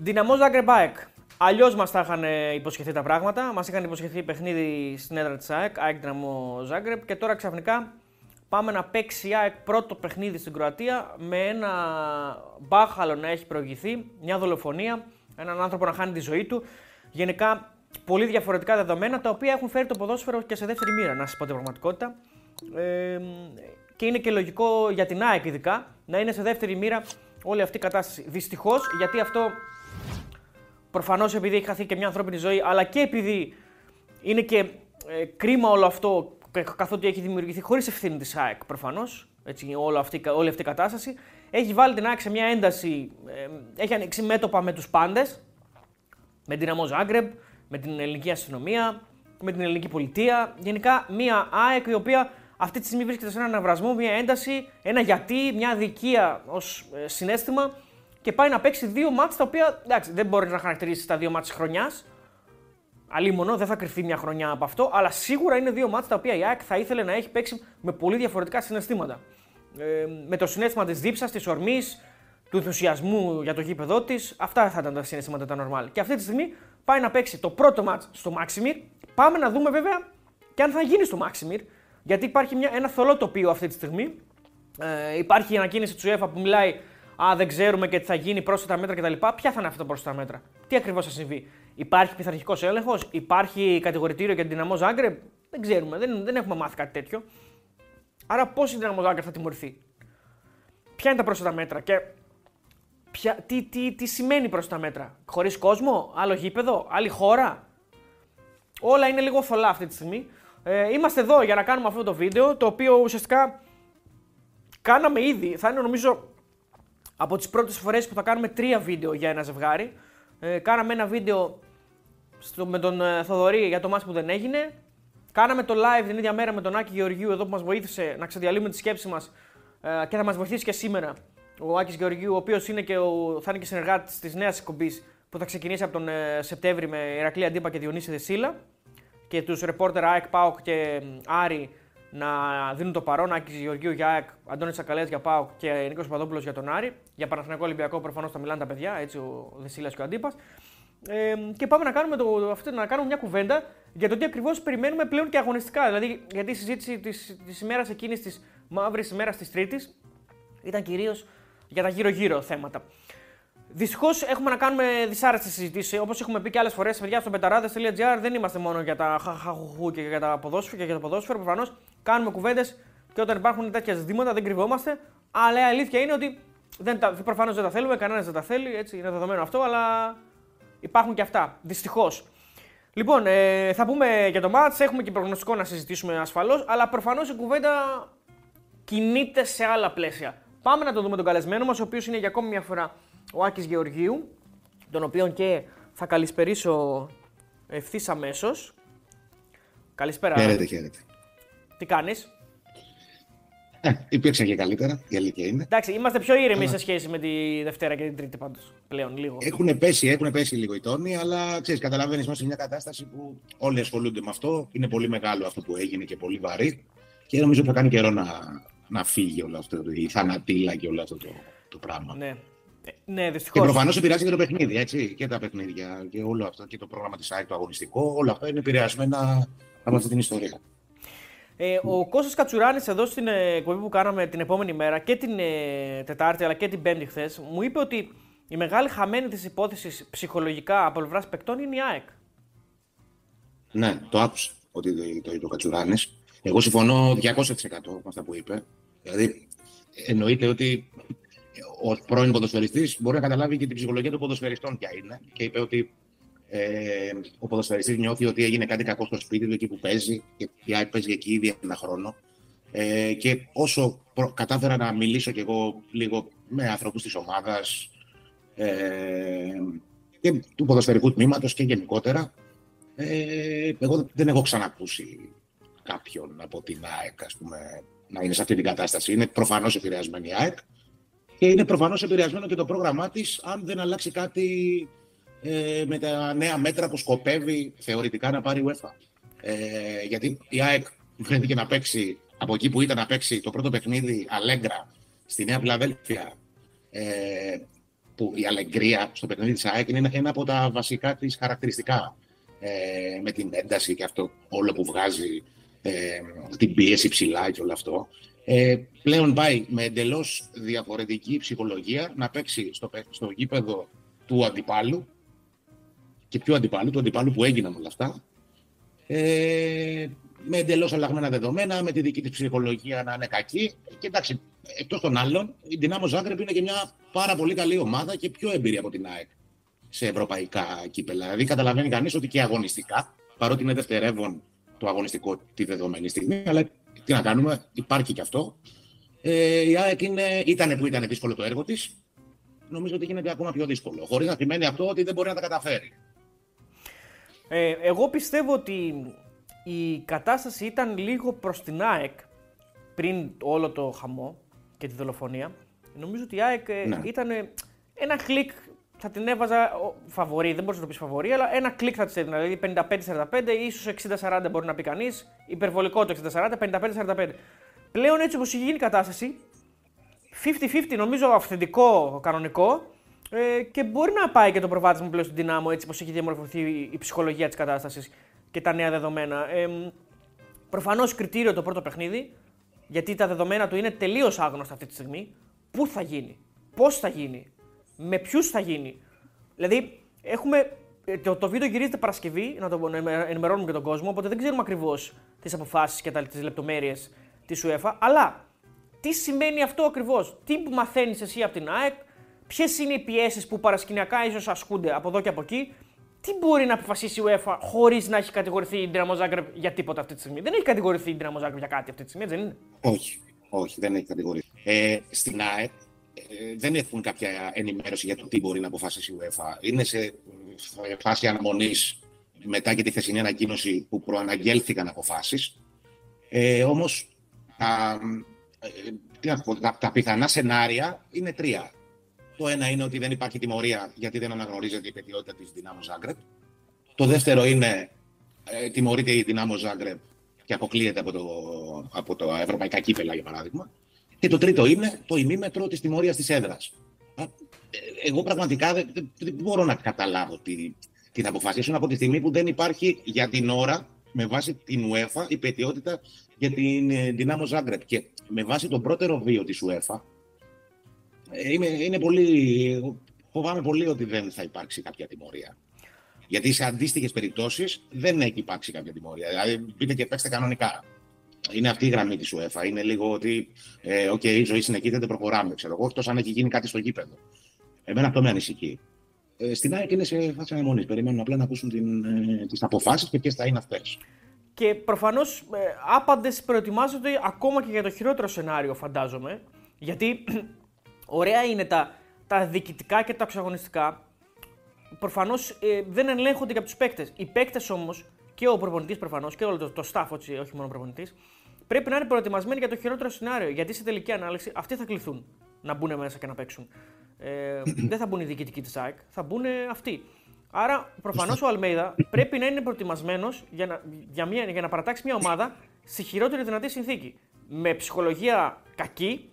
Δυναμό Ζάγκρεπ ΑΕΚ. Αλλιώς μας τα είχαν υποσχεθεί τα πράγματα. Μας είχαν υποσχεθεί παιχνίδι στην έδρα της ΑΕΚ, ΑΕΚ Δυναμό Ζάγκρεπ και τώρα ξαφνικά πάμε να παίξει η ΑΕΚ πρώτο παιχνίδι στην Κροατία με ένα μπάχαλο να έχει προηγηθεί, μια δολοφονία, έναν άνθρωπο να χάνει τη ζωή του. Γενικά πολύ διαφορετικά δεδομένα τα οποία έχουν φέρει το ποδόσφαιρο και σε δεύτερη μοίρα, να σας πω την πραγματικότητα. Ε, και είναι και λογικό για την ΑΕΚ ειδικά να είναι σε δεύτερη μοίρα όλη αυτή η κατάσταση. Δυστυχώς, γιατί αυτό προφανώς επειδή έχει χαθεί και μια ανθρώπινη ζωή, αλλά και επειδή είναι και ε, κρίμα όλο αυτό καθότι έχει δημιουργηθεί χωρίς ευθύνη της ΑΕΚ προφανώς, όλη αυτή, όλη αυτή η κατάσταση. Έχει βάλει την ΑΕΚ σε μια ένταση, ε, έχει ανοίξει μέτωπα με τους πάντες, με την Αμό Ζάγκρεμπ, με την ελληνική αστυνομία, με την ελληνική πολιτεία. Γενικά μια ΑΕΚ η οποία αυτή τη στιγμή βρίσκεται σε έναν αναβρασμό, μια ένταση, ένα γιατί, μια αδικία ως ε, συνέστημα και πάει να παίξει δύο μάτς τα οποία εντάξει, δεν μπορείς να χαρακτηρίσεις τα δύο μάτς χρονιάς. Αλίμονο, δεν θα κρυφτεί μια χρονιά από αυτό, αλλά σίγουρα είναι δύο μάτς τα οποία η ΑΕΚ θα ήθελε να έχει παίξει με πολύ διαφορετικά συναισθήματα. Ε, με το συνέστημα της δίψας, της ορμής, του ενθουσιασμού για το γήπεδό της, αυτά θα ήταν τα συναισθήματα τα normal. Και αυτή τη στιγμή πάει να παίξει το πρώτο μάτς στο Μάξιμιρ. Πάμε να δούμε βέβαια και αν θα γίνει στο Μάξιμιρ, γιατί υπάρχει μια, ένα θολό τοπίο αυτή τη στιγμή. Ε, υπάρχει η ανακοίνηση του UEFA που μιλάει Α, δεν ξέρουμε και τι θα γίνει, πρόσθετα μέτρα κτλ. Ποια θα είναι αυτά τα πρόσθετα μέτρα, τι ακριβώς θα συμβεί; Υπάρχει πειθαρχικός έλεγχος, υπάρχει κατηγορητήριο για την δυναμό Ζάγκρεπ; Δεν ξέρουμε, δεν, δεν έχουμε μάθει κάτι τέτοιο. Άρα, πώς η δυναμό Ζάγκρεπ θα τιμωρηθεί; Ποια είναι τα πρόσθετα μέτρα και ποια, τι, τι, τι σημαίνει πρόσθετα μέτρα; Χωρίς κόσμο, άλλο γήπεδο, άλλη χώρα; Όλα είναι λίγο θολά αυτή τη στιγμή. Ε, είμαστε εδώ για να κάνουμε αυτό το βίντεο, το οποίο ουσιαστικά κάναμε ήδη. Θα είναι νομίζω από τις πρώτες φορές που θα κάνουμε τρία βίντεο για ένα ζευγάρι. Ε, κάναμε ένα βίντεο στο, με τον ε, Θοδωρή για το μάτς που δεν έγινε. Κάναμε το live την ίδια μέρα με τον Άκη Γεωργίου εδώ που μας βοήθησε να ξεδιαλύουμε τη σκέψη μας ε, και θα μας βοηθήσει και σήμερα ο Άκης Γεωργίου, ο οποίος είναι και ο, θα είναι και συνεργάτης της νέας εκπομπής που θα ξεκινήσει από τον ε, Σεπτέμβρη με Ηρακλή Αντίπα και Διονύση Δεσίλα και τους ρεπόρτερ ΑΕΚ, ΠΑΟΚ και Άρη να δίνουν το παρόν. Άκης Γεωργίου για ΑΕΚ, Αντώνης Τσακαλέα για ΠΑΟΚ και Νίκος Παδόπουλο για τον Άρη. Για Παναθηναϊκό Ολυμπιακό προφανώς θα μιλάνε τα παιδιά, έτσι ο Δεσίλας και ο Αντίπας. Ε, και πάμε να κάνουμε, το, αυτό, να κάνουμε μια κουβέντα για το τι ακριβώς περιμένουμε πλέον και αγωνιστικά. Δηλαδή, γιατί η συζήτηση της ημέρας εκείνης, της μαύρης ημέρας της Τρίτης, ήταν κυρίως για τα γύρω-γύρω θέματα. Δυστυχώς έχουμε να κάνουμε δυσάρεστη συζητήσει. Όπως έχουμε πει και άλλες φορές, παιδιά στο πεταράδε.gr δεν είμαστε μόνο για τα χαχαχουχού και για τα ποδόσφαιρα και για το ποδόσφαιρο. Προφανώς κάνουμε κουβέντες και όταν υπάρχουν τέτοια ζητήματα δεν κρυβόμαστε. Αλλά η αλήθεια είναι ότι προφανώς δεν τα θέλουμε, κανένας δεν τα θέλει, έτσι είναι δεδομένο αυτό, αλλά υπάρχουν και αυτά. Δυστυχώς. Λοιπόν, ε, θα πούμε για το μάτς, έχουμε και προγνωστικό να συζητήσουμε ασφαλώς, αλλά προφανώς η κουβέντα κινείται σε άλλα πλαίσια. Πάμε να το δούμε τον καλεσμένο μας, ο οποίος είναι για ακόμη μια φορά ο Άκης Γεωργίου, τον οποίο και θα καλησπερίσω ευθύς αμέσως. Καλησπέρα. Χαίρετε, χαίρετε. Τι κάνεις; Ε, υπήρξε και καλύτερα, η αλήθεια είναι. Εντάξει, είμαστε πιο ήρεμοι σε σχέση με τη Δευτέρα και την Τρίτη πάντως. Πλέον λίγο. Έχουν πέσει, έχουν πέσει λίγο οι τόνοι, αλλά ξέρεις, καταλαβαίνεις, είμαστε σε μια κατάσταση που όλοι ασχολούνται με αυτό. Είναι πολύ μεγάλο αυτό που έγινε και πολύ βαρύ. Και νομίζω ότι θα κάνει καιρό να, να φύγει όλο αυτό, η θανατήλα και όλο αυτό το, το πράγμα. Ναι. Ναι, δυστυχώς. Και προφανώς επηρεάζει και το παιχνίδι, έτσι. Και τα παιχνίδια και όλο αυτό και το πρόγραμμα της ΑΕΚ, το αγωνιστικό. Όλα αυτά είναι επηρεασμένα από αυτή την ιστορία. Ε, ο Κώστας Κατσουράνης εδώ στην ε, εκπομπή που κάναμε την επόμενη μέρα και την ε, Τετάρτη αλλά και την Πέμπτη χθες, μου είπε ότι η μεγάλη χαμένη της υπόθεσης ψυχολογικά από πλευράς παικτών είναι η ΑΕΚ. Ναι, το άκουσα ότι το είπε ο Κατσουράνης. Εγώ συμφωνώ 200% με αυτά που είπε. Δηλαδή, εννοείται ότι ο πρώην ποδοσφαιριστής μπορεί να καταλάβει και την ψυχολογία των ποδοσφαιριστών ποια είναι. Και είπε ότι ε, ο ποδοσφαιριστής νιώθει ότι έγινε κάτι κακό στο σπίτι του εκεί που παίζει και πια παίζει εκεί ήδη ένα χρόνο. Ε, και όσο προ, κατάφερα να μιλήσω κι εγώ λίγο με ανθρώπους της ομάδας ε, και του ποδοσφαιρικού τμήματος και γενικότερα, ε, εγώ δεν έχω ξανακούσει κάποιον από την ΑΕΚ ας πούμε, να είναι σε αυτή την κατάσταση. Είναι προφανώς επηρεασμένη η ΑΕΚ και είναι προφανώς επηρεασμένο και το πρόγραμμά της αν δεν αλλάξει κάτι ε, με τα νέα μέτρα που σκοπεύει θεωρητικά να πάρει η UEFA. Ε, γιατί η ΑΕΚ βρέθηκε να παίξει από εκεί που ήταν να παίξει το πρώτο παιχνίδι Αλέγκρα στη Νέα Πλαδέλφια. Ε, που η αλεγκρία στο παιχνίδι της ΑΕΚ είναι ένα από τα βασικά της χαρακτηριστικά. Ε, με την ένταση και αυτό όλο που βγάζει, ε, την πίεση ψηλά και όλο αυτό. Ε, πλέον πάει με εντελώς διαφορετική ψυχολογία να παίξει στο, στο γήπεδο του αντιπάλου και πιο αντιπάλου, του αντιπάλου που έγιναν όλα αυτά. Ε, με εντελώς αλλαγμένα δεδομένα, με τη δική της ψυχολογία να είναι κακή. Και εντάξει, εκτός των άλλων, η Δυνάμο Ζάγκρεπ είναι και μια πάρα πολύ καλή ομάδα και πιο εμπειρή από την ΑΕΚ σε ευρωπαϊκά κύπελα. Δηλαδή, καταλαβαίνει κανείς ότι και αγωνιστικά, παρότι είναι δευτερεύον το αγωνιστικό τη δεδομένη στιγμή, αλλά τι να κάνουμε, υπάρχει και αυτό. Ε, η ΑΕΚ είναι, ήταν που ήταν δύσκολο το έργο της. Νομίζω ότι γίνεται ακόμα πιο δύσκολο. Χωρίς να σημαίνει αυτό ότι δεν μπορεί να τα καταφέρει. Ε, εγώ πιστεύω ότι η κατάσταση ήταν λίγο προς την ΑΕΚ πριν όλο το χαμό και τη δολοφονία. Νομίζω ότι η ΑΕΚ ε, ναι. ήταν ένα κλικ θα την έβαζα φαβορή, δεν μπορούσα να το πεις φαβορή, αλλά ένα κλικ θα της έδινα. Δηλαδή 55-45, ίσως 60-40 μπορεί να πει κανείς. Υπερβολικό το 60-40, 55-45. Πλέον έτσι όπως έχει γίνει η κατάσταση, 50-50 νομίζω αυθεντικό, κανονικό, ε, και μπορεί να πάει και το προβάδισμα πλέον στην δυνάμω έτσι όπως έχει διαμορφωθεί η ψυχολογία της κατάστασης και τα νέα δεδομένα. Ε, Προφανώς κριτήριο το πρώτο παιχνίδι, γιατί τα δεδομένα του είναι τελείως άγνωστα αυτή τη στιγμή. Πού θα γίνει, πώς θα γίνει, με ποιους θα γίνει. Δηλαδή, έχουμε. Ε, το, το βίντεο γυρίζεται Παρασκευή, να το ενημερώνουμε και τον κόσμο, οπότε δεν ξέρουμε ακριβώς τις αποφάσεις και τις λεπτομέρειες της UEFA. Αλλά τι σημαίνει αυτό ακριβώς, τι που μαθαίνεις εσύ από την ΑΕΚ, ποιες είναι οι πιέσεις που παρασκηνιακά ίσως ασκούνται από εδώ και από εκεί, τι μπορεί να αποφασίσει η UEFA χωρίς να έχει κατηγορηθεί η Dinamo Zagreb για τίποτα αυτή τη στιγμή; Δεν έχει κατηγορηθεί η Dinamo Zagreb για κάτι αυτή τη στιγμή, δεν είναι; Όχι, όχι, δεν έχει κατηγορηθεί. Ε, στην ΑΕΚ ε, δεν έχουν κάποια ενημέρωση για το τι μπορεί να αποφασίσει η UEFA. Είναι σε φάση αναμονής μετά και τη χθεσινή ανακοίνωση που προαναγγέλθηκαν αποφάσεις. Ε, Όμως τα, ε, τα, τα πιθανά σενάρια είναι τρία. Το ένα είναι ότι δεν υπάρχει τιμωρία γιατί δεν αναγνωρίζεται η παιδιότητα της Δυνάμω Ζάγκρεπ. Το δεύτερο είναι ε, τιμωρείται η Δυνάμω Ζάγκρεπ και αποκλείεται από, το, από το ευρωπαϊκά κύπελα, για παράδειγμα. Και το τρίτο είναι το ημίμετρο της τιμωρίας της έδρας. Εγώ πραγματικά δεν, δεν μπορώ να καταλάβω τι, τι θα αποφασίσουν από τη στιγμή που δεν υπάρχει για την ώρα με βάση την UEFA η πετιότητα για την Δυνάμω Ζάγκρεπ. Και με βάση τον πρώτερο βίο της UEFA, ε, είναι, είναι πολύ, φοβάμαι πολύ ότι δεν θα υπάρξει κάποια τιμωρία. Γιατί σε αντίστοιχες περιπτώσεις δεν έχει υπάρξει κάποια τιμωρία. Δηλαδή, πείτε και παίξτε κανονικά. Είναι αυτή η γραμμή της UEFA. Είναι λίγο ότι, ε, okay, η ζωή συνεχίζεται, προχωράμε. Ξέρω εγώ, εκτός αν έχει γίνει κάτι στο γήπεδο. Εμένα αυτό με ανησυχεί. Ε, στην ΑΕΚ είναι σε φάση αναμονής. Περιμένουν απλά να ακούσουν ε, τις αποφάσεις και ποιες θα είναι αυτές. Και προφανώς ε, άπαντες προετοιμάζονται ακόμα και για το χειρότερο σενάριο, φαντάζομαι. Γιατί ωραία είναι τα, τα διοικητικά και τα εξαγωνιστικά. Προφανώς ε, δεν ελέγχονται και από τους παίκτες. Οι παίκτες όμως και ο προπονητής προφανώς και όλο το, το staff, όχι μόνο ο προπονητής, πρέπει να είναι προετοιμασμένοι για το χειρότερο σενάριο. Γιατί σε τελική ανάλυση αυτοί θα κληθούν να μπουν μέσα και να παίξουν. Ε, δεν θα μπουν οι διοικητικοί της ΑΕΚ, θα μπουν αυτοί. Άρα, προφανώς ο Αλμέιδα πρέπει να είναι προετοιμασμένος για να, για, για να παρατάξει μια ομάδα στη χειρότερη δυνατή συνθήκη. Με ψυχολογία κακή,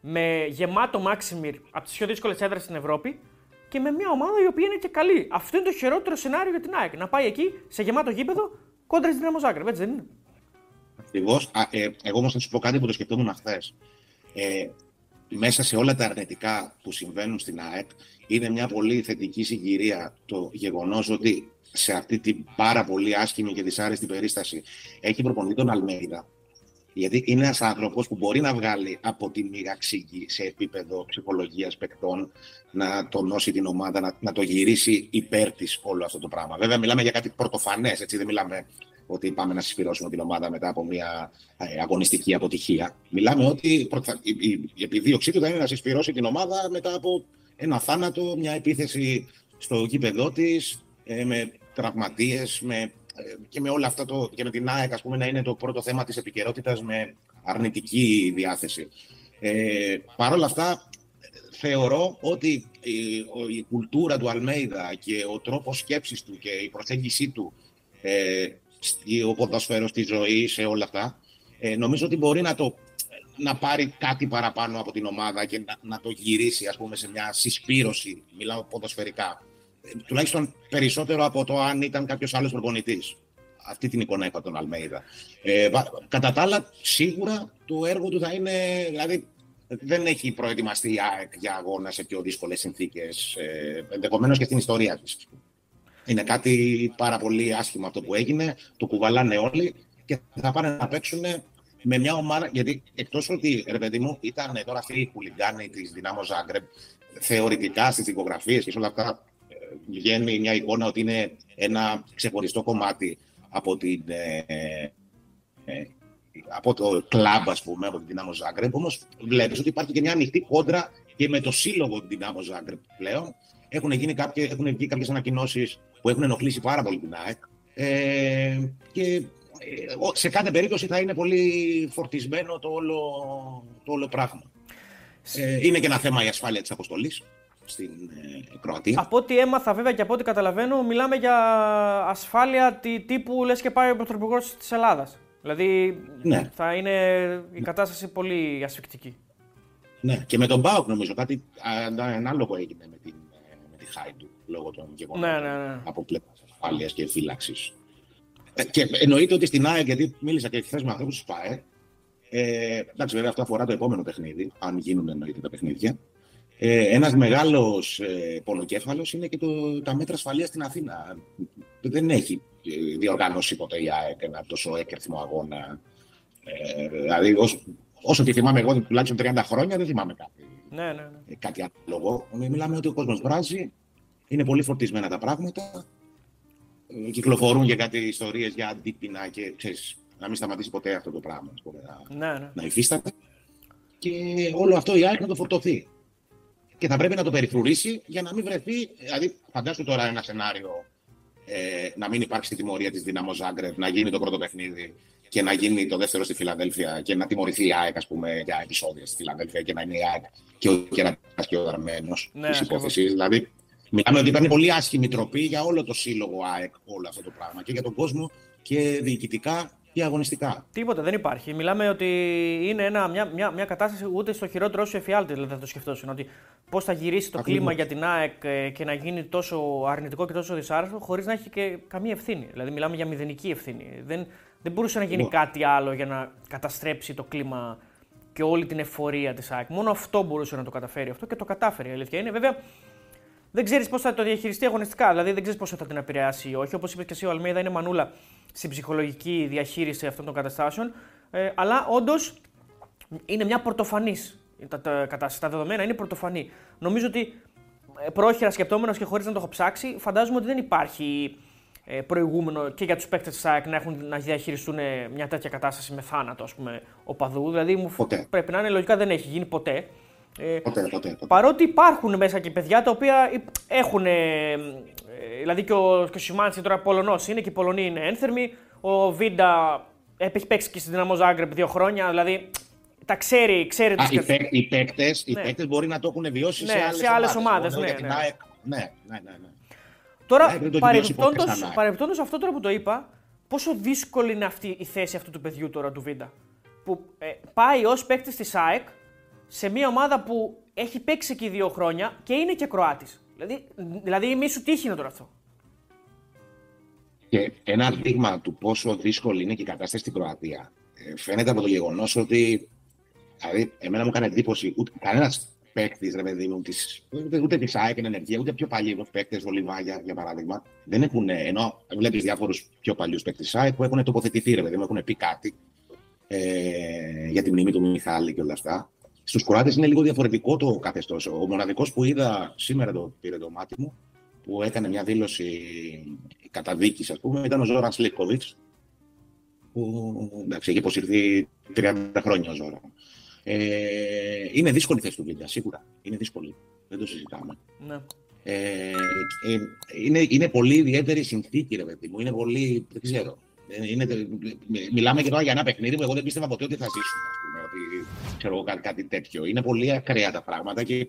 με γεμάτο Μάξιμιρ από τις πιο δύσκολες έδρες στην Ευρώπη και με μια ομάδα η οποία είναι και καλή. Αυτό είναι το χειρότερο σενάριο για την ΑΕΚ. Να πάει εκεί σε γεμάτο γήπεδο κόντρα στην Δυναμό Ζάγκρεπ, έτσι δεν είναι. Ακριβώς. Ε, εγώ όμως θα σου πω κάτι που το σκεφτόμουν χθες. Ε, μέσα σε όλα τα αρνητικά που συμβαίνουν στην ΑΕΚ, είναι μια πολύ θετική συγκυρία το γεγονός ότι σε αυτή την πάρα πολύ άσχημη και δυσάρεστη περίσταση έχει προπονητή τον Αλμέιδα, γιατί είναι ένας άνθρωπος που μπορεί να βγάλει από τη μοίρα ξύγκη σε επίπεδο ψυχολογίας παικτών, να τονώσει την ομάδα, να, να το γυρίσει υπέρ της όλο αυτό το πράγμα. Βέβαια, μιλάμε για κάτι πρωτοφανές, έτσι δεν μιλάμε ότι πάμε να συσπηρώσουμε την ομάδα μετά από μια ε, αγωνιστική αποτυχία. Μιλάμε ότι η, η, η επιδίωξή του θα είναι να συσπηρώσει την ομάδα μετά από ένα θάνατο, μια επίθεση στο γήπεδό της, ε, με τραυματίες, με ε, και με όλα αυτά το, και με την ΑΕΚ ας πούμε, να είναι το πρώτο θέμα της επικαιρότητας με αρνητική διάθεση. Ε, Παρ' όλα αυτά, θεωρώ ότι η, η, κουλτούρα του Αλμέιδα και ο τρόπος σκέψης του και η προσέγγιση του ε, ο ποδοσφαίρος, στη ζωή, σε όλα αυτά, ε, νομίζω ότι μπορεί να το, να πάρει κάτι παραπάνω από την ομάδα και να, να το γυρίσει ας πούμε, σε μια συσπήρωση, μιλάω ποδοσφαιρικά. Ε, τουλάχιστον περισσότερο από το αν ήταν κάποιος άλλος προπονητής. Αυτή την εικόνα είπα τον Αλμέιδα. Ε, κατά τα άλλα, σίγουρα το έργο του θα είναι. Δηλαδή, δεν έχει προετοιμαστεί για αγώνα σε πιο δύσκολες συνθήκες. Ε, Ενδεχομένως και στην ιστορία της. Είναι κάτι πάρα πολύ άσχημο αυτό που έγινε. Το κουβαλάνε όλοι και θα πάνε να παίξουν με μια ομάδα. Γιατί εκτός ότι, ρε παιδί μου, ήταν τώρα αυτοί οι χουλιγκάνοι της Δυνάμω Ζάγκρεπ θεωρητικά στις δικογραφίες και σε όλα αυτά ε, βγαίνει μια εικόνα ότι είναι ένα ξεχωριστό κομμάτι από, την, ε, ε, από το κλαμπ, ας πούμε, από την Δυνάμω Ζάγκρεπ. Όμως βλέπεις ότι υπάρχει και μια ανοιχτή κόντρα και με το σύλλογο την Δυνάμω Ζάγκρεπ πλέον. Έχουν, γίνει κάποιες, έχουν βγει κάποιες ανακοινώσεις που έχουν ενοχλήσει πάρα πολύ την ΑΕΚ. Ε, και σε κάθε περίπτωση θα είναι πολύ φορτισμένο το όλο, το όλο πράγμα. Ε, είναι και ένα θέμα η ασφάλεια της αποστολής στην ε, Κροατία. Από ό,τι έμαθα βέβαια και από ό,τι καταλαβαίνω, μιλάμε για ασφάλεια τύπου λες και πάει ο Πρωθυπουργός της Ελλάδας. Δηλαδή ναι. θα είναι η κατάσταση πολύ ασφικτική. Ναι, και με τον Μπάουκ νομίζω κάτι ανάλογο έγινε με, την, με τη Χάιντου λόγω των γεγονότων ναι, ναι, ναι. από πλευράς ασφάλειας και φύλαξης. Ε, και εννοείται ότι στην ΑΕΚ, γιατί μίλησα και χθες με ανθρώπους του ΠΑΕ. Ε, εντάξει, βέβαια αυτό αφορά το επόμενο παιχνίδι, αν γίνουν εννοείται τα παιχνίδια. Ε, Ένας μεγάλος ε, πονοκέφαλο είναι και το, τα μέτρα ασφαλείας στην Αθήνα. Δεν έχει ε, διοργανώσει ποτέ η ΑΕΚ ένα τόσο έκρηθμο αγώνα. Ε, δηλαδή, όσο, όσο και θυμάμαι εγώ, τουλάχιστον 30 χρόνια, δεν θυμάμαι κάτι, ναι, ναι, ναι. Ε, κάτι άλλο. Μιλάμε ότι ο κόσμος βράζει, είναι πολύ φορτισμένα τα πράγματα κυκλοφορούν για κάτι ιστορίες για αντίπεινα και ξέρεις, να μην σταματήσει ποτέ αυτό το πράγμα πούμε, να, ναι, ναι. να υφίσταται. Και όλο αυτό η ΑΕΚ να το φορτωθεί. Και θα πρέπει να το περιφρουρήσει για να μην βρεθεί. Δηλαδή, φαντάσου τώρα ένα σενάριο ε, να μην υπάρξει τη τιμωρία της Δυναμό Ζάγκρεπ, να γίνει το πρώτο παιχνίδι και να γίνει το δεύτερο στη Φιλαδέλφια και να τιμωρηθεί η ΑΕΚ ας πούμε, για επεισόδια στη Φιλαδέλφια και να είναι η ΑΕΚ και ο Κερατάς και ο Δαρμένο ναι, της υπόθεσης. Δηλαδή, Μιλάμε ότι ήταν πολύ άσχημη τροπή για όλο το σύλλογο ΑΕΚ όλο αυτό το πράγμα και για τον κόσμο και διοικητικά και αγωνιστικά. Τίποτα, δεν υπάρχει. Μιλάμε ότι είναι ένα, μια, μια, μια κατάσταση ούτε στο χειρότερο σου εφιάλτη δηλαδή θα το σκεφτόσουν. Ότι πώς θα γυρίσει το κλίμα για την ΑΕΚ ε, και να γίνει τόσο αρνητικό και τόσο δυσάρεστο χωρίς να έχει και καμία ευθύνη. Δηλαδή, μιλάμε για μηδενική ευθύνη. Δεν, δεν μπορούσε να γίνει κάτι άλλο για να καταστρέψει το κλίμα και όλη την εφορία της ΑΕΚ. Μόνο αυτό μπορούσε να το καταφέρει αυτό και το κατάφερε. Η αλήθεια είναι βέβαια δεν ξέρεις πώς θα το διαχειριστεί αγωνιστικά. Δηλαδή δεν ξέρεις πώς θα την επηρεάσει ή όχι. Όπως είπες και εσύ, ο Αλμέδα είναι μανούλα στην ψυχολογική διαχείριση αυτών των καταστάσεων. Ε, αλλά όντως είναι μια πρωτοφανή τα, τα, κατάσταση. Τα δεδομένα είναι πρωτοφανή. Νομίζω ότι ε, πρόχειρα σκεπτόμενος και χωρίς να το έχω ψάξει, φαντάζομαι ότι δεν υπάρχει ε, προηγούμενο και για τους παίκτες της ΑΕΚ να, έχουν, να διαχειριστούν ε, μια τέτοια κατάσταση με θάνατο, ας πούμε, οπαδού. Δηλαδή μου πρέπει να είναι λογικά δεν έχει γίνει ποτέ. Ε, ποτέ, ποτέ, Παρότι υπάρχουν μέσα και παιδιά τα οποία έχουν. Ε, δηλαδή και ο, και ο τώρα Πολωνός είναι και οι Πολωνοί είναι ένθερμοι. Ο Βίντα έχει παίξει και στην Δυναμό Ζάγκρεπ δύο χρόνια. Δηλαδή τα ξέρει, ξέρει Α, οι, παί, οι παίκτες, ναι. οι μπορεί να το έχουν βιώσει ναι, σε άλλες, ομάδες. Ναι, ναι. ναι. ναι, ναι, ναι. Τώρα, παρεμπιπτόντως αυτό τώρα που το είπα, πόσο δύσκολη είναι αυτή η θέση αυτού του παιδιού τώρα του Βίντα. Που ε, πάει ως παίκτης της ΑΕΚ σε μια ομάδα που έχει παίξει εκεί δύο χρόνια και είναι και Κροάτης. Δηλαδή, δηλαδή μη σου τύχει είναι τώρα αυτό. Και ένα δείγμα του πόσο δύσκολη είναι και η κατάσταση στην Κροατία ε, φαίνεται από το γεγονός ότι. Δηλαδή, εμένα μου έκανε εντύπωση ούτε κανένας παίκτης, ρε παιδί μου, της, ούτε, ούτε της ΑΕΚ ενεργεία, ούτε πιο παλιοί παίκτες, ο Λιβάγια για παράδειγμα, δεν έχουν. Ενώ βλέπεις διάφορους πιο παλιούς παίκτες της ΑΕΚ που έχουν τοποθετηθεί, ρε παιδί μου, έχουν πει κάτι ε, για τη μνήμη του Μιχάλη και όλα αυτά. Στους Κροάτες είναι λίγο διαφορετικό το καθεστώς. Ο μοναδικός που είδα σήμερα το πήρε το μάτι μου, που έκανε μια δήλωση καταδίκης, ας πούμε, ήταν ο Ζόραν Σλίκοβιτ. Που εντάξει, έχει υποσυρθεί 30 χρόνια ο Ζόραν. Ε, είναι δύσκολη η θέση του Βίλια, σίγουρα. Είναι δύσκολη. Δεν το συζητάμε. Ναι. Ε, ε, είναι, είναι πολύ ιδιαίτερη συνθήκη, ρε παιδί μου. Είναι πολύ. Δεν ξέρω. Ε, είναι, μιλάμε και τώρα για ένα παιχνίδι που εγώ δεν πίστευα ποτέ ότι θα ζήσουμε. Ας πούμε, ότι, ξέρω, κάτι, κάτι τέτοιο. Είναι πολύ ακραία τα πράγματα και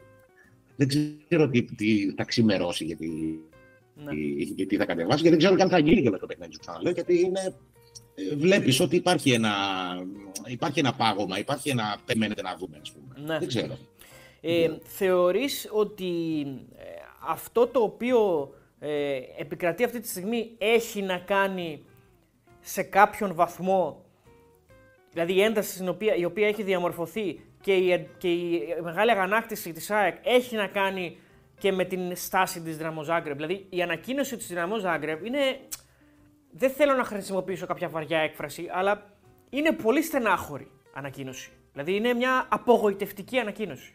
δεν ξέρω τι, τι θα ξημερώσει γιατί, ναι. γιατί θα κατεβάσει και δεν ξέρω καν θα γίνει και με το παιχνίδι σου ξαναλέω γιατί είναι ε, βλέπεις ότι υπάρχει ένα, υπάρχει ένα πάγωμα, υπάρχει ένα περιμένετε να δούμε, ας πούμε. Ναι. Δεν ξέρω. Ε, Θεωρείς ότι ε, αυτό το οποίο ε, επικρατεί αυτή τη στιγμή έχει να κάνει σε κάποιον βαθμό, δηλαδή η ένταση στην οποία, η οποία έχει διαμορφωθεί και η, και η μεγάλη αγανάκτηση της ΑΕΚ έχει να κάνει και με την στάση της Δυναμό Ζάγκρεπ. Δηλαδή η ανακοίνωση της Δυναμό Ζάγκρεπ είναι, δεν θέλω να χρησιμοποιήσω κάποια βαριά έκφραση, αλλά είναι πολύ στενάχωρη ανακοίνωση. Δηλαδή είναι μια απογοητευτική ανακοίνωση.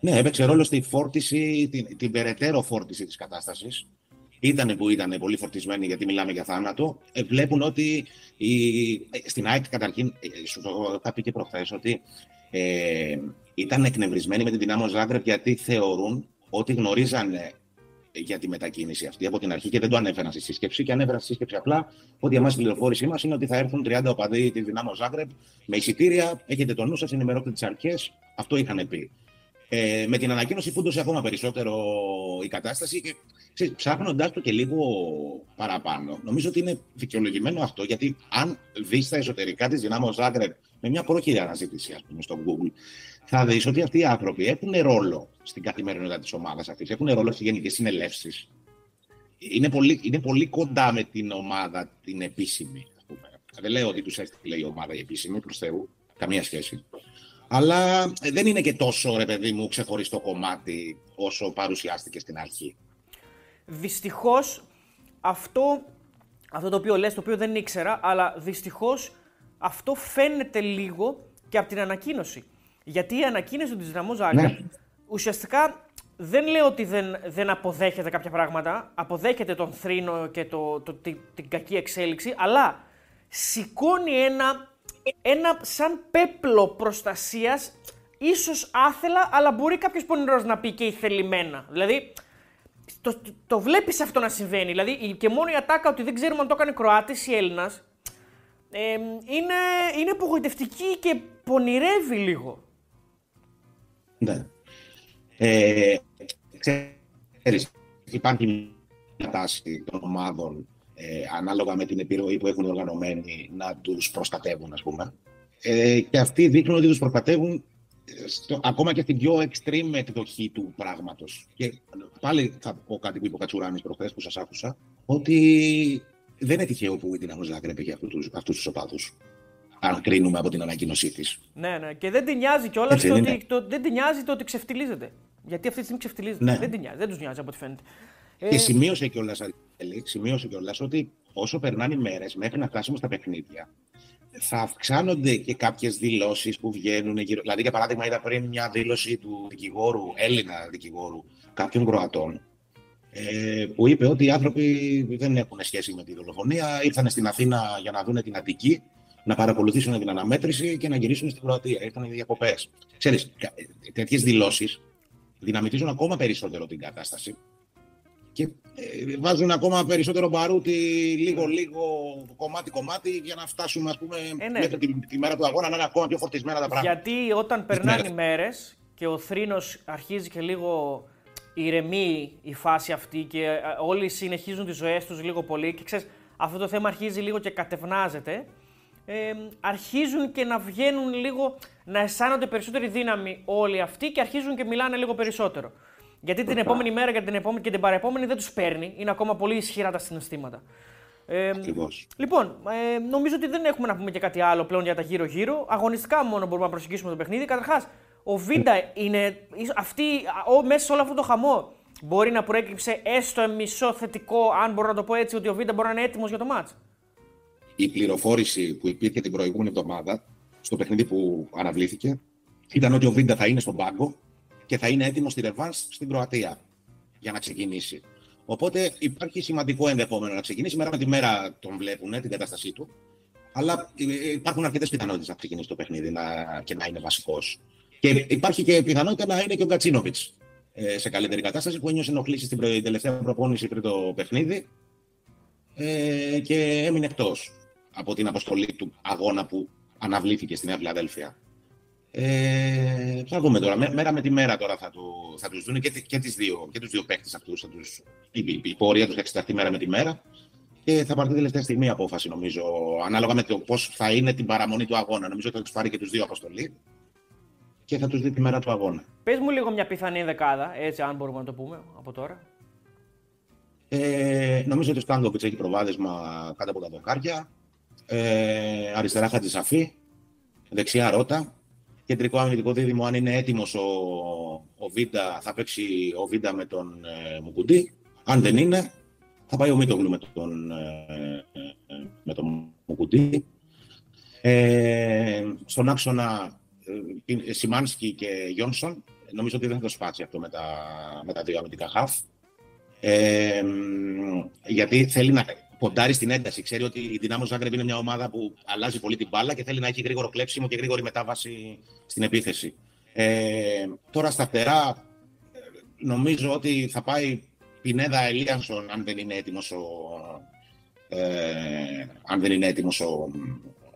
Ναι, έπαιξε ρόλο στη φόρτιση, την, την περαιτέρω φόρτιση της κατάστασης. Ήταν που ήταν πολύ φορτισμένοι, γιατί μιλάμε για θάνατο. Ε, βλέπουν ότι η, στην ΑΕΚ καταρχήν, ε, σου το είχα πει και προχθές, ότι ε, ήταν εκνευρισμένοι με την δυνάμω Ζάγκρεπ γιατί θεωρούν ότι γνωρίζανε για τη μετακίνηση αυτή από την αρχή και δεν το ανέφεραν στη σύσκεψη. Και ανέφεραν στη σύσκεψη απλά ότι εμάς η πληροφόρησή μας είναι ότι θα έρθουν 30 οπαδοί της δυνάμω Ζάγκρεπ με εισιτήρια. Έχετε το νου σας, ενημερώστε τι αρχές. Αυτό είχαν πει. Ε, με την ανακοίνωση φούντωσε ακόμα περισσότερο η κατάσταση και ψάχνοντάς το και λίγο παραπάνω, νομίζω ότι είναι δικαιολογημένο αυτό, γιατί αν δεις τα εσωτερικά της δυνάμω Ζάγκρεπ με μια πρόχειρη αναζήτηση, ας πούμε, στο Google, θα δεις ότι αυτοί οι άνθρωποι έχουν ρόλο στην καθημερινότητα της ομάδας αυτής, έχουν ρόλο στις γενικές συνελεύσεις. Είναι πολύ, είναι πολύ κοντά με την ομάδα την επίσημη. Ας πούμε. Δεν λέω ότι τους έστειλε η ομάδα η επίσημη, προς Θεού, καμία σχέση. Αλλά δεν είναι και τόσο, ρε παιδί μου, ξεχωριστό κομμάτι όσο παρουσιάστηκε στην αρχή. Δυστυχώς αυτό, αυτό το οποίο λες, το οποίο δεν ήξερα, αλλά δυστυχώς αυτό φαίνεται λίγο και από την ανακοίνωση. Γιατί η ανακοίνωση του Δυναμό Ζάγκρεπ Ναι. ουσιαστικά δεν λέω ότι δεν, δεν αποδέχεται κάποια πράγματα, αποδέχεται τον θρήνο και το, το, τη- την κακή εξέλιξη, αλλά σηκώνει ένα, ένα σαν πέπλο προστασίας, ίσως άθελα, αλλά μπορεί κάποιος πονηρός να πει και ηθελημένα. Δηλαδή, το, το, το βλέπεις αυτό να συμβαίνει. Δηλαδή, η- και μόνο η ατάκα ότι δεν ξέρουμε αν το έκανε Κροάτης ή Έλληνας, ε, είναι, είναι απογοητευτική και πονηρεύει λίγο. Ναι. Ε, ξέρεις, υπάρχει μια τάση των ομάδων ε, ανάλογα με την επιρροή που έχουν οργανωμένοι να τους προστατεύουν, ας πούμε. Ε, και αυτοί δείχνουν ότι τους προστατεύουν ε, στο, ακόμα και στην πιο extreme εκδοχή του πράγματος. Και πάλι θα πω κάτι που είπε ο Κατσουράνης προχθές που σας άκουσα, ότι δεν είναι τυχαίο που η Δυναμό Ζάγκρεπ έχει αυτούς, τους- αυτούς τους οπαδούς. Αν κρίνουμε από την ανακοίνωσή της. Ναι, ναι. Και δεν την νοιάζει κιόλας Έτσι το δεν ότι, είναι. το, δεν την νοιάζει το ότι ξεφτιλίζεται. Γιατί αυτή τη στιγμή ξεφτιλίζεται. Ναι. Δεν την νοιάζει, δεν τους νοιάζει από ό,τι φαίνεται. Και Ε, σημείωσε κιόλας, σημείωσε κιόλας ότι όσο περνάνε οι μέρες μέχρι να φτάσουμε στα παιχνίδια, θα αυξάνονται και κάποιες δηλώσεις που βγαίνουν γύρω. Δηλαδή, για παράδειγμα, είδα πριν μια δήλωση του δικηγόρου, Έλληνα δικηγόρου, κάποιων Κροατών, ε, που είπε ότι οι άνθρωποι δεν έχουν σχέση με τη δολοφονία, ήρθαν στην Αθήνα για να δουν την Αττική, να παρακολουθήσουν την αναμέτρηση και να γυρίσουν στην Κροατία. Ήρθαν οι διακοπές. Ξέρεις, τέτοιες δηλώσεις δυναμητίζουν ακόμα περισσότερο την κατάσταση και ε, βάζουν ακόμα περισσότερο μπαρούτι λίγο-λίγο, κομμάτι-κομμάτι για να φτάσουμε ας πούμε, Ε, ναι. μέχρι τη, τη μέρα του αγώνα να είναι ακόμα πιο φορτισμένα τα πράγματα. γιατί όταν περνάνε οι μέρες. μέρε και ο θρήνος αρχίζει και λίγο ηρεμεί η φάση αυτή και ε, όλοι συνεχίζουν τις ζωές τους λίγο πολύ και ξέρεις, αυτό το θέμα αρχίζει λίγο και κατευνάζεται. Ε, αρχίζουν και να βγαίνουν λίγο, να αισθάνονται περισσότερη δύναμη όλοι αυτοί και αρχίζουν και μιλάνε λίγο περισσότερο. Γιατί την επόμενη μέρα και την, επόμενη, και την παρεπόμενη δεν τους παίρνει, είναι ακόμα πολύ ισχυρά τα συναισθήματα. Ε, Ακριβώς. Λοιπόν, ε, νομίζω ότι δεν έχουμε να πούμε και κάτι άλλο πλέον για τα γύρω-γύρω. Αγωνιστικά μόνο μπορούμε να προσεγγίσουμε το παιχνίδι. Καταρχάς, ο Βίντα είναι. Αυτή, ο, μέσα σε όλο αυτό το χαμό μπορεί να προέκυψε έστω μισό θετικό, αν μπορώ να το πω έτσι, ότι ο Βίντα μπορεί να είναι έτοιμος για το μάτς. Η πληροφόρηση που υπήρχε την προηγούμενη εβδομάδα στο παιχνίδι που αναβλήθηκε ήταν ότι ο Βίντα θα είναι στον πάγκο και θα είναι έτοιμος στη Ρεβάνς στην Κροατία για να ξεκινήσει. Οπότε υπάρχει σημαντικό ενδεχόμενο να ξεκινήσει. Μέρα με τη μέρα τον βλέπουν, την κατάστασή του. Αλλά ε, υπάρχουν αρκετές πιθανότητες να ξεκινήσει το παιχνίδι να, και να είναι βασικός. Και υπάρχει και πιθανότητα να είναι και ο Γκατσίνοβιτ ε, σε καλύτερη κατάσταση που ένιωσε ενοχλήσει στην προ- τελευταία προπόνηση πριν το παιχνίδι ε, και έμεινε εκτός από την αποστολή του αγώνα που αναβλήθηκε στη Νέα Φιλαδέλφια. Ε, θα δούμε τώρα. Μέ- Μέρα με τη μέρα τώρα θα, του, θα τους δουν και, τι- και, τις δύο, και τους δύο παίκτες αυτούς. Θα τους, η, η, η πορεία τους θα εξεταστεί μέρα με τη μέρα. και θα πάρει τελευταία στιγμή η απόφαση, νομίζω, ανάλογα με το πώς θα είναι την παραμονή του αγώνα. Νομίζω ότι θα τους πάρει και τους δύο αποστολή και θα τους δει τη μέρα του αγώνα. Πες μου λίγο μια πιθανή δεκάδα, έτσι, αν μπορούμε να το πούμε από τώρα. Ε, νομίζω ότι ο Στάνκοβιτς έχει προβάδισμα κάτω από τα δοκάρια. Ε, αριστερά Χατζησαφή. Δεξιά Ρότα. Κεντρικό αμυντικό δίδυμο, αν είναι έτοιμος ο, ο Βίντα, θα παίξει ο Βίντα με τον ε, Μουκουντή. Αν δεν είναι, θα πάει ο Μίτογλου με τον, ε, ε, με τον Μουκουντή. Ε, στον άξονα ε, Σιμάνσκι και Γιόνσον. Νομίζω ότι δεν θα το σπάσει αυτό με τα, με τα δύο αμυντικά χαφ. Ε, γιατί θέλει να ποντάρει στην ένταση. Ξέρει ότι η Δυνάμος Ζάγκρεπ είναι μια ομάδα που αλλάζει πολύ την μπάλα και θέλει να έχει γρήγορο κλέψιμο και γρήγορη μετάβαση στην επίθεση. Ε, τώρα στα φτερά νομίζω ότι θα πάει Πινέδα Ελίανσον αν δεν είναι έτοιμος ο, ε, αν δεν είναι έτοιμος ο,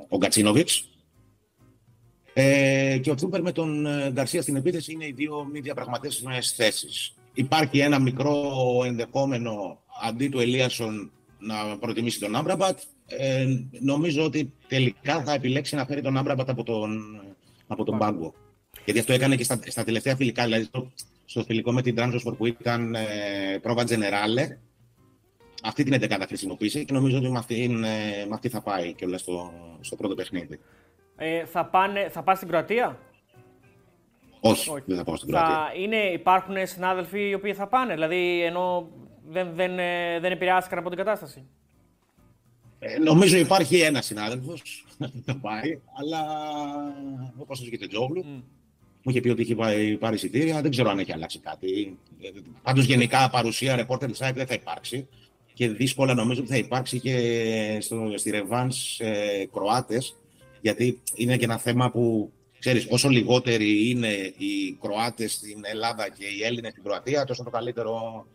ο Γκατσίνοβιτς. Ε, και ο Τσούπερ με τον ε, Γκαρσία στην επίθεση είναι οι δύο μη διαπραγματεύσιμες θέσεις. Υπάρχει ένα μικρό ενδεχόμενο αντί του Ελίασον να προτιμήσει τον Άμπραμπατ. Ε, νομίζω ότι τελικά θα επιλέξει να φέρει τον Άμπραμπατ από τον, από τον πάγκο. Γιατί αυτό έκανε και στα, στα τελευταία φιλικά. Δηλαδή στο, στο φιλικό με την Τράνσοσπορ που ήταν ε, πρόβα Τζενεράλε. Αυτή την 11 θα χρησιμοποιήσει και νομίζω ότι με αυτή, ε, με αυτή θα πάει και όλα στο, στο πρώτο παιχνίδι. Ε, θα, πάνε, θα πας στην Κροατία; Όχι, Όχι, δεν θα πάω στην Κροατία. Θα είναι, υπάρχουν συνάδελφοι οι οποίοι θα πάνε, δηλαδή ενώ δεν, δεν, ε, δεν επηρεάστηκαν από την κατάσταση. Ε, νομίζω υπάρχει ένας συνάδελφος που θα πάει, αλλά όπω ο Τζόγλου, mm. μου είχε πει ότι είχε πάει, πάρει εισιτήρια. Δεν ξέρω αν έχει αλλάξει κάτι. Πάντως, γενικά παρουσία ρεπόρτερ site δεν θα υπάρξει. Και δύσκολα νομίζω ότι θα υπάρξει και στο, στη Ρεβάν ε, Κροάτες, γιατί είναι και ένα θέμα που ξέρεις, όσο λιγότεροι είναι οι Κροάτες στην Ελλάδα και οι Έλληνες στην Κροατία, τόσο το καλύτερο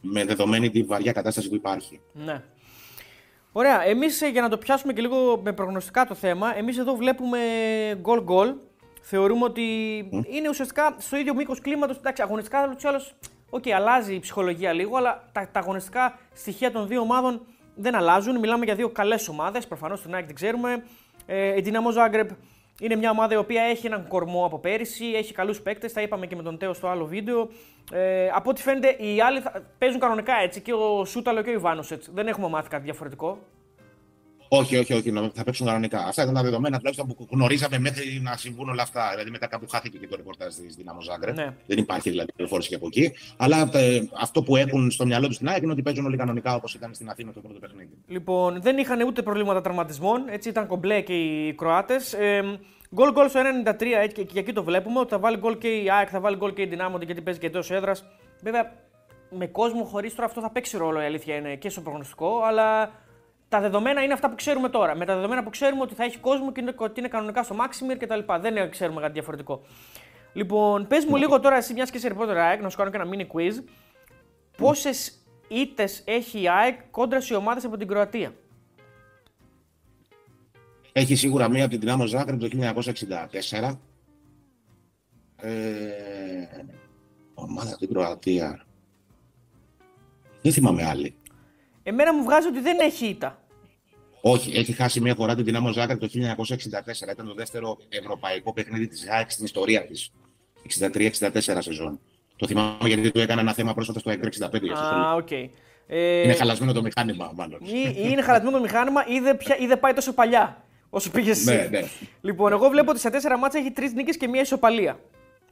με δεδομένη τη βαριά κατάσταση που υπάρχει. Ναι. Ωραία. Εμείς ε, για να το πιάσουμε και λίγο με προγνωστικά το θέμα, εμείς εδώ βλέπουμε γκολ-γκολ. Θεωρούμε ότι είναι ουσιαστικά στο ίδιο μήκος κλίματος. Εντάξει, αγωνιστικά ούτω ή άλλω. Οκ, αλλάζει η ψυχολογία λίγο, αλλά τα, τα αγωνιστικά στοιχεία των δύο ομάδων δεν αλλάζουν. Μιλάμε για δύο καλές ομάδες. Προφανώς την ΑΕΚ την ξέρουμε. Ε, η Dinamo Zagreb είναι μια ομάδα η οποία έχει έναν κορμό από πέρυσι, έχει καλούς παίκτες. Τα είπαμε και με τον Τέο στο άλλο βίντεο. Ε, από ό,τι φαίνεται, οι άλλοι θα παίζουν κανονικά έτσι και ο Σούταλο και ο Ιβανούσετς. Δεν έχουμε μάθει κάτι διαφορετικό. Όχι, όχι, όχι. Θα παίξουν κανονικά. Αυτά ήταν τα δεδομένα τουλάχιστον που γνωρίζαμε μέχρι να συμβούν όλα αυτά. Δηλαδή, μετά κάπου χάθηκε και το ρεπορτάζ της Ντιναμό Ζάγκρεμπ. Ναι. Δεν υπάρχει δηλαδή πληροφόρηση και από εκεί. Αλλά ε, αυτό που έχουν στο μυαλό τους στην ΑΕΚ είναι ότι παίζουν όλοι κανονικά όπως ήταν στην Αθήνα το πρώτο παιχνίδι. Λοιπόν, δεν είχαν ούτε προβλήματα τραυματισμών. Έτσι ήταν κομπλέ και οι Κροάτες. Ε, Γκολ γκολ στο 93, έτσι και εκεί το βλέπουμε. Ότι θα βάλει γκολ και η ΑΕΚ, θα βάλει γκολ και η Δυνάμοντα γιατί παίζει και εντός έδρας. Βέβαια, με κόσμο χωρίς τώρα αυτό θα παίξει ρόλο η αλήθεια είναι και στο προγνωστικό, αλλά τα δεδομένα είναι αυτά που ξέρουμε τώρα. Με τα δεδομένα που ξέρουμε ότι θα έχει κόσμο και ότι είναι κανονικά στο Maximir κτλ. Δεν ξέρουμε κάτι διαφορετικό. Λοιπόν, πες μου λίγο τώρα εσύ, μιας και σε ρεπόρτερ ΑΕΚ, να σου κάνω και ένα mini quiz. Πόσες ήττες έχει η ΑΕΚ κόντρα σε ομάδες από την Κροατία; Έχει σίγουρα μία από την Δυνάμω Ζάγκρεπ το 1964. Ε, ομάδα από την Κροατία. Δεν θυμάμαι άλλη. Εμένα μου βγάζει ότι δεν έχει ήττα. Όχι, έχει χάσει μία φορά την Δυνάμω Ζάγκρεπ το 1964. Ήταν το δεύτερο ευρωπαϊκό παιχνίδι της ΑΕΚ στην ιστορία της. 63-64 σεζόν. Το θυμάμαι γιατί το έκανα ένα θέμα πρόσφατα στο 65. Α, OK. Okay. Ε... Είναι χαλασμένο το μηχάνημα, μάλλον. Ή, είναι χαλασμένο το μηχάνημα ή δεν, ή δεν πάει τόσο παλιά όσο πήγες εσύ. Ναι, ναι. Λοιπόν, εγώ βλέπω ότι σε τέσσερα μάτσα έχει τρεις νίκες και μία ισοπαλία.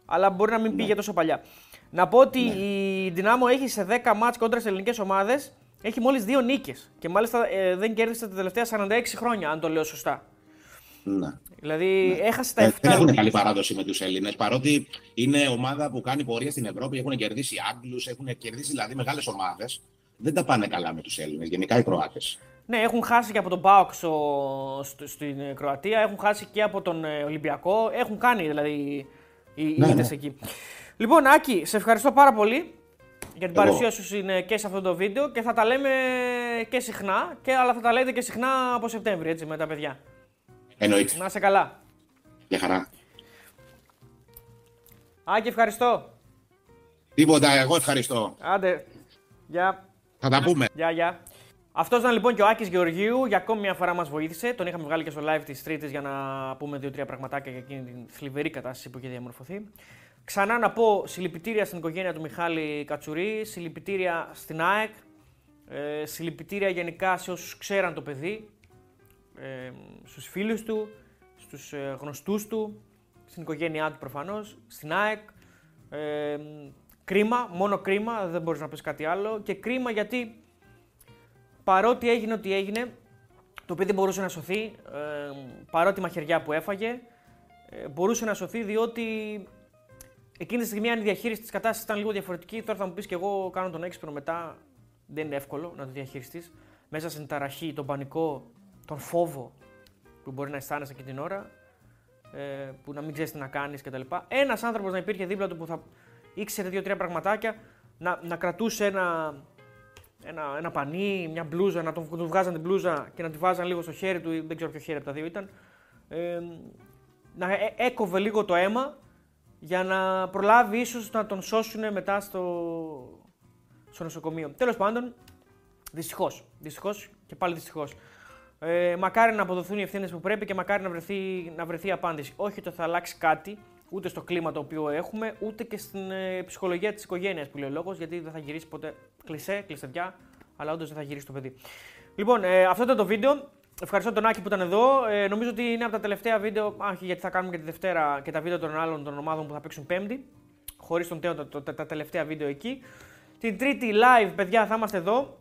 Αλλά μπορεί να μην ναι. πήγε τόσο παλιά. Να πω ότι ναι. η Ντιναμό έχει σε 10 ματς κόντρα σε ελληνικές ομάδες έχει μόλις δύο νίκες. Και μάλιστα ε, δεν κέρδισε τα τελευταία 46 χρόνια, αν το λέω σωστά. Ναι. Δηλαδή ναι. έχασε τα 7. Ε, δεν έχουν καλή παράδοση με τους Έλληνες. Παρότι είναι ομάδα που κάνει πορεία στην Ευρώπη, έχουν κερδίσει Άγγλους, έχουν κερδίσει δηλαδή μεγάλες ομάδες. Δεν τα πάνε καλά με τους Έλληνες, γενικά οι Κροάτες. Ναι, έχουν χάσει και από τον Πάοξ στην Κροατία, έχουν χάσει και από τον ε, Ολυμπιακό. Έχουν κάνει δηλαδή οι ναι, ναι. εκεί. Λοιπόν, Άκη, σε ευχαριστώ πάρα πολύ για την παρουσία σου και σε αυτό το βίντεο και θα τα λέμε και συχνά, και, αλλά θα τα λέτε και συχνά από Σεπτέμβρη έτσι, με τα παιδιά. Εννοείται. Να είσαι καλά. Για χαρά. Άκη, ευχαριστώ. Τίποτα, εγώ ευχαριστώ. Άντε. Γεια. Θα τα πούμε. Γεια, γεια. Αυτός ήταν λοιπόν και ο Άκης Γεωργίου. Για ακόμη μια φορά μας βοήθησε. Τον είχαμε βγάλει και στο live τη Τρίτη για να πούμε δύο-τρία πραγματάκια για εκείνη την θλιβερή κατάσταση που είχε διαμορφωθεί. Ξανά να πω συλληπιτήρια στην οικογένεια του Μιχάλη Κατσουρί, συλληπιτήρια στην ΑΕΚ, ε, συλληπιτήρια γενικά σε όσους ξέραν το παιδί, ε, στους φίλους του, στους ε, γνωστούς του, στην οικογένειά του προφανώς, στην ΑΕΚ. Ε, κρίμα, μόνο κρίμα, δεν μπορείς να πεις κάτι άλλο και κρίμα γιατί παρότι έγινε ό,τι έγινε, το παιδί μπορούσε να σωθεί, ε, παρότι μαχαιριά που έφαγε, ε, μπορούσε να σωθεί διότι εκείνη τη στιγμή αν η διαχείριση της κατάστασης ήταν λίγο διαφορετική, τώρα θα μου πεις και εγώ κάνω τον έξυπνο μετά, δεν είναι εύκολο να το διαχειριστείς. Μέσα στην ταραχή, τον πανικό, τον φόβο που μπορεί να αισθάνεσαι εκείνη την ώρα, ε, που να μην ξέρεις τι να κάνεις κτλ. Ένας άνθρωπος να υπήρχε δίπλα του που θα ήξερε δύο-τρία πραγματάκια, να, να κρατούσε ένα, ένα, ένα πανί, μια μπλούζα, να τον, τον βγάζαν την μπλούζα και να τη βάζαν λίγο στο χέρι του, δεν ξέρω ποιο χέρι από τα δύο ήταν. Ε, να έ, έκοβε λίγο το αίμα για να προλάβει ίσως να τον σώσουν μετά στο, στο νοσοκομείο. Τέλος πάντων, δυστυχώς. Δυστυχώς και πάλι δυστυχώς. Ε, μακάρι να αποδοθούν οι ευθύνες που πρέπει και μακάρι να βρεθεί, να βρεθεί απάντηση. Όχι ότι θα αλλάξει κάτι, ούτε στο κλίμα το οποίο έχουμε, ούτε και στην ε, ψυχολογία της οικογένειας που λέει ο λόγος, γιατί δεν θα γυρίσει ποτέ κλεισέ, κλειστεδιά, αλλά όντως δεν θα γυρίσει το παιδί. Λοιπόν, ε, αυτό ήταν το βίντεο. Ευχαριστώ τον Άκη που ήταν εδώ. Ε, νομίζω ότι είναι από τα τελευταία βίντεο, όχι γιατί θα κάνουμε και τη Δευτέρα και τα βίντεο των άλλων των ομάδων που θα παίξουν Πέμπτη. Χωρίς τον Τέο, τα, τα, τα τελευταία βίντεο εκεί. Την Τρίτη live, παιδιά, θα είμαστε εδώ.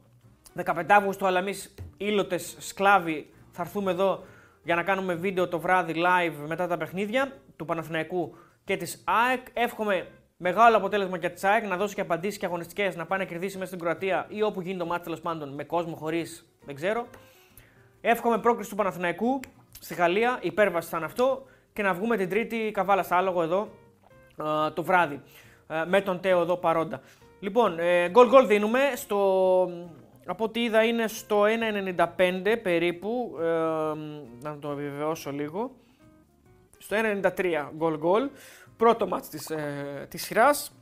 15 Αύγουστο, αλλά εμεί ήλωτες σκλάβοι θα έρθουμε εδώ για να κάνουμε βίντεο το βράδυ live μετά τα παιχνίδια του Παναθηναϊκού και της ΑΕΚ. Εύχομαι μεγάλο αποτέλεσμα για της ΑΕΚ να δώσει και απαντήσεις και αγωνιστικές να πάει να κερδίσει μέσα στην Κροατία ή όπου γίνει το μάτι τέλος πάντων με κόσμο χωρίς δεν ξέρω. Εύχομαι πρόκριση του Παναθηναϊκού στη Γαλλία, υπέρβαση θα είναι αυτό και να βγούμε την Τρίτη καβάλα στα άλογο εδώ το βράδυ με τον Τέο εδώ παρόντα. Λοιπόν, γκολ γκολ δίνουμε στο από ό,τι είδα είναι στο 1.95 περίπου, ε, να το επιβεβαιώσω λίγο. Στο 1.93 γκολ γκολ. Πρώτο μάτς της, ε, της σειράς.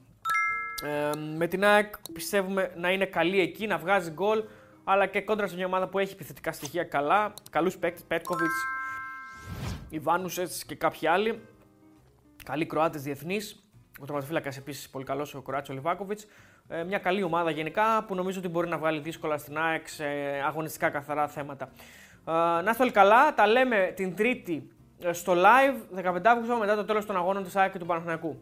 Ε, με την ΑΕΚ πιστεύουμε να είναι καλή εκεί, να βγάζει γκολ, αλλά και κόντρα σε μια ομάδα που έχει επιθετικά στοιχεία καλά. Καλούς παίκτες, Πέτκοβιτς, Ιβάνουσες και κάποιοι άλλοι. Καλοί Κροάτες διεθνείς. Ο τροματοφύλακα επίσης πολύ καλός ο Κοράτσο Λιβάκοβιτ. Ε, μια καλή ομάδα γενικά που νομίζω ότι μπορεί να βγάλει δύσκολα στην ΑΕΚ σε αγωνιστικά καθαρά θέματα. Ε, να είστε όλοι καλά. Τα λέμε την Τρίτη ε, στο live 15 Αύγουστο μετά το τέλος των αγώνων της ΑΕΚ και του Παναθηναϊκού.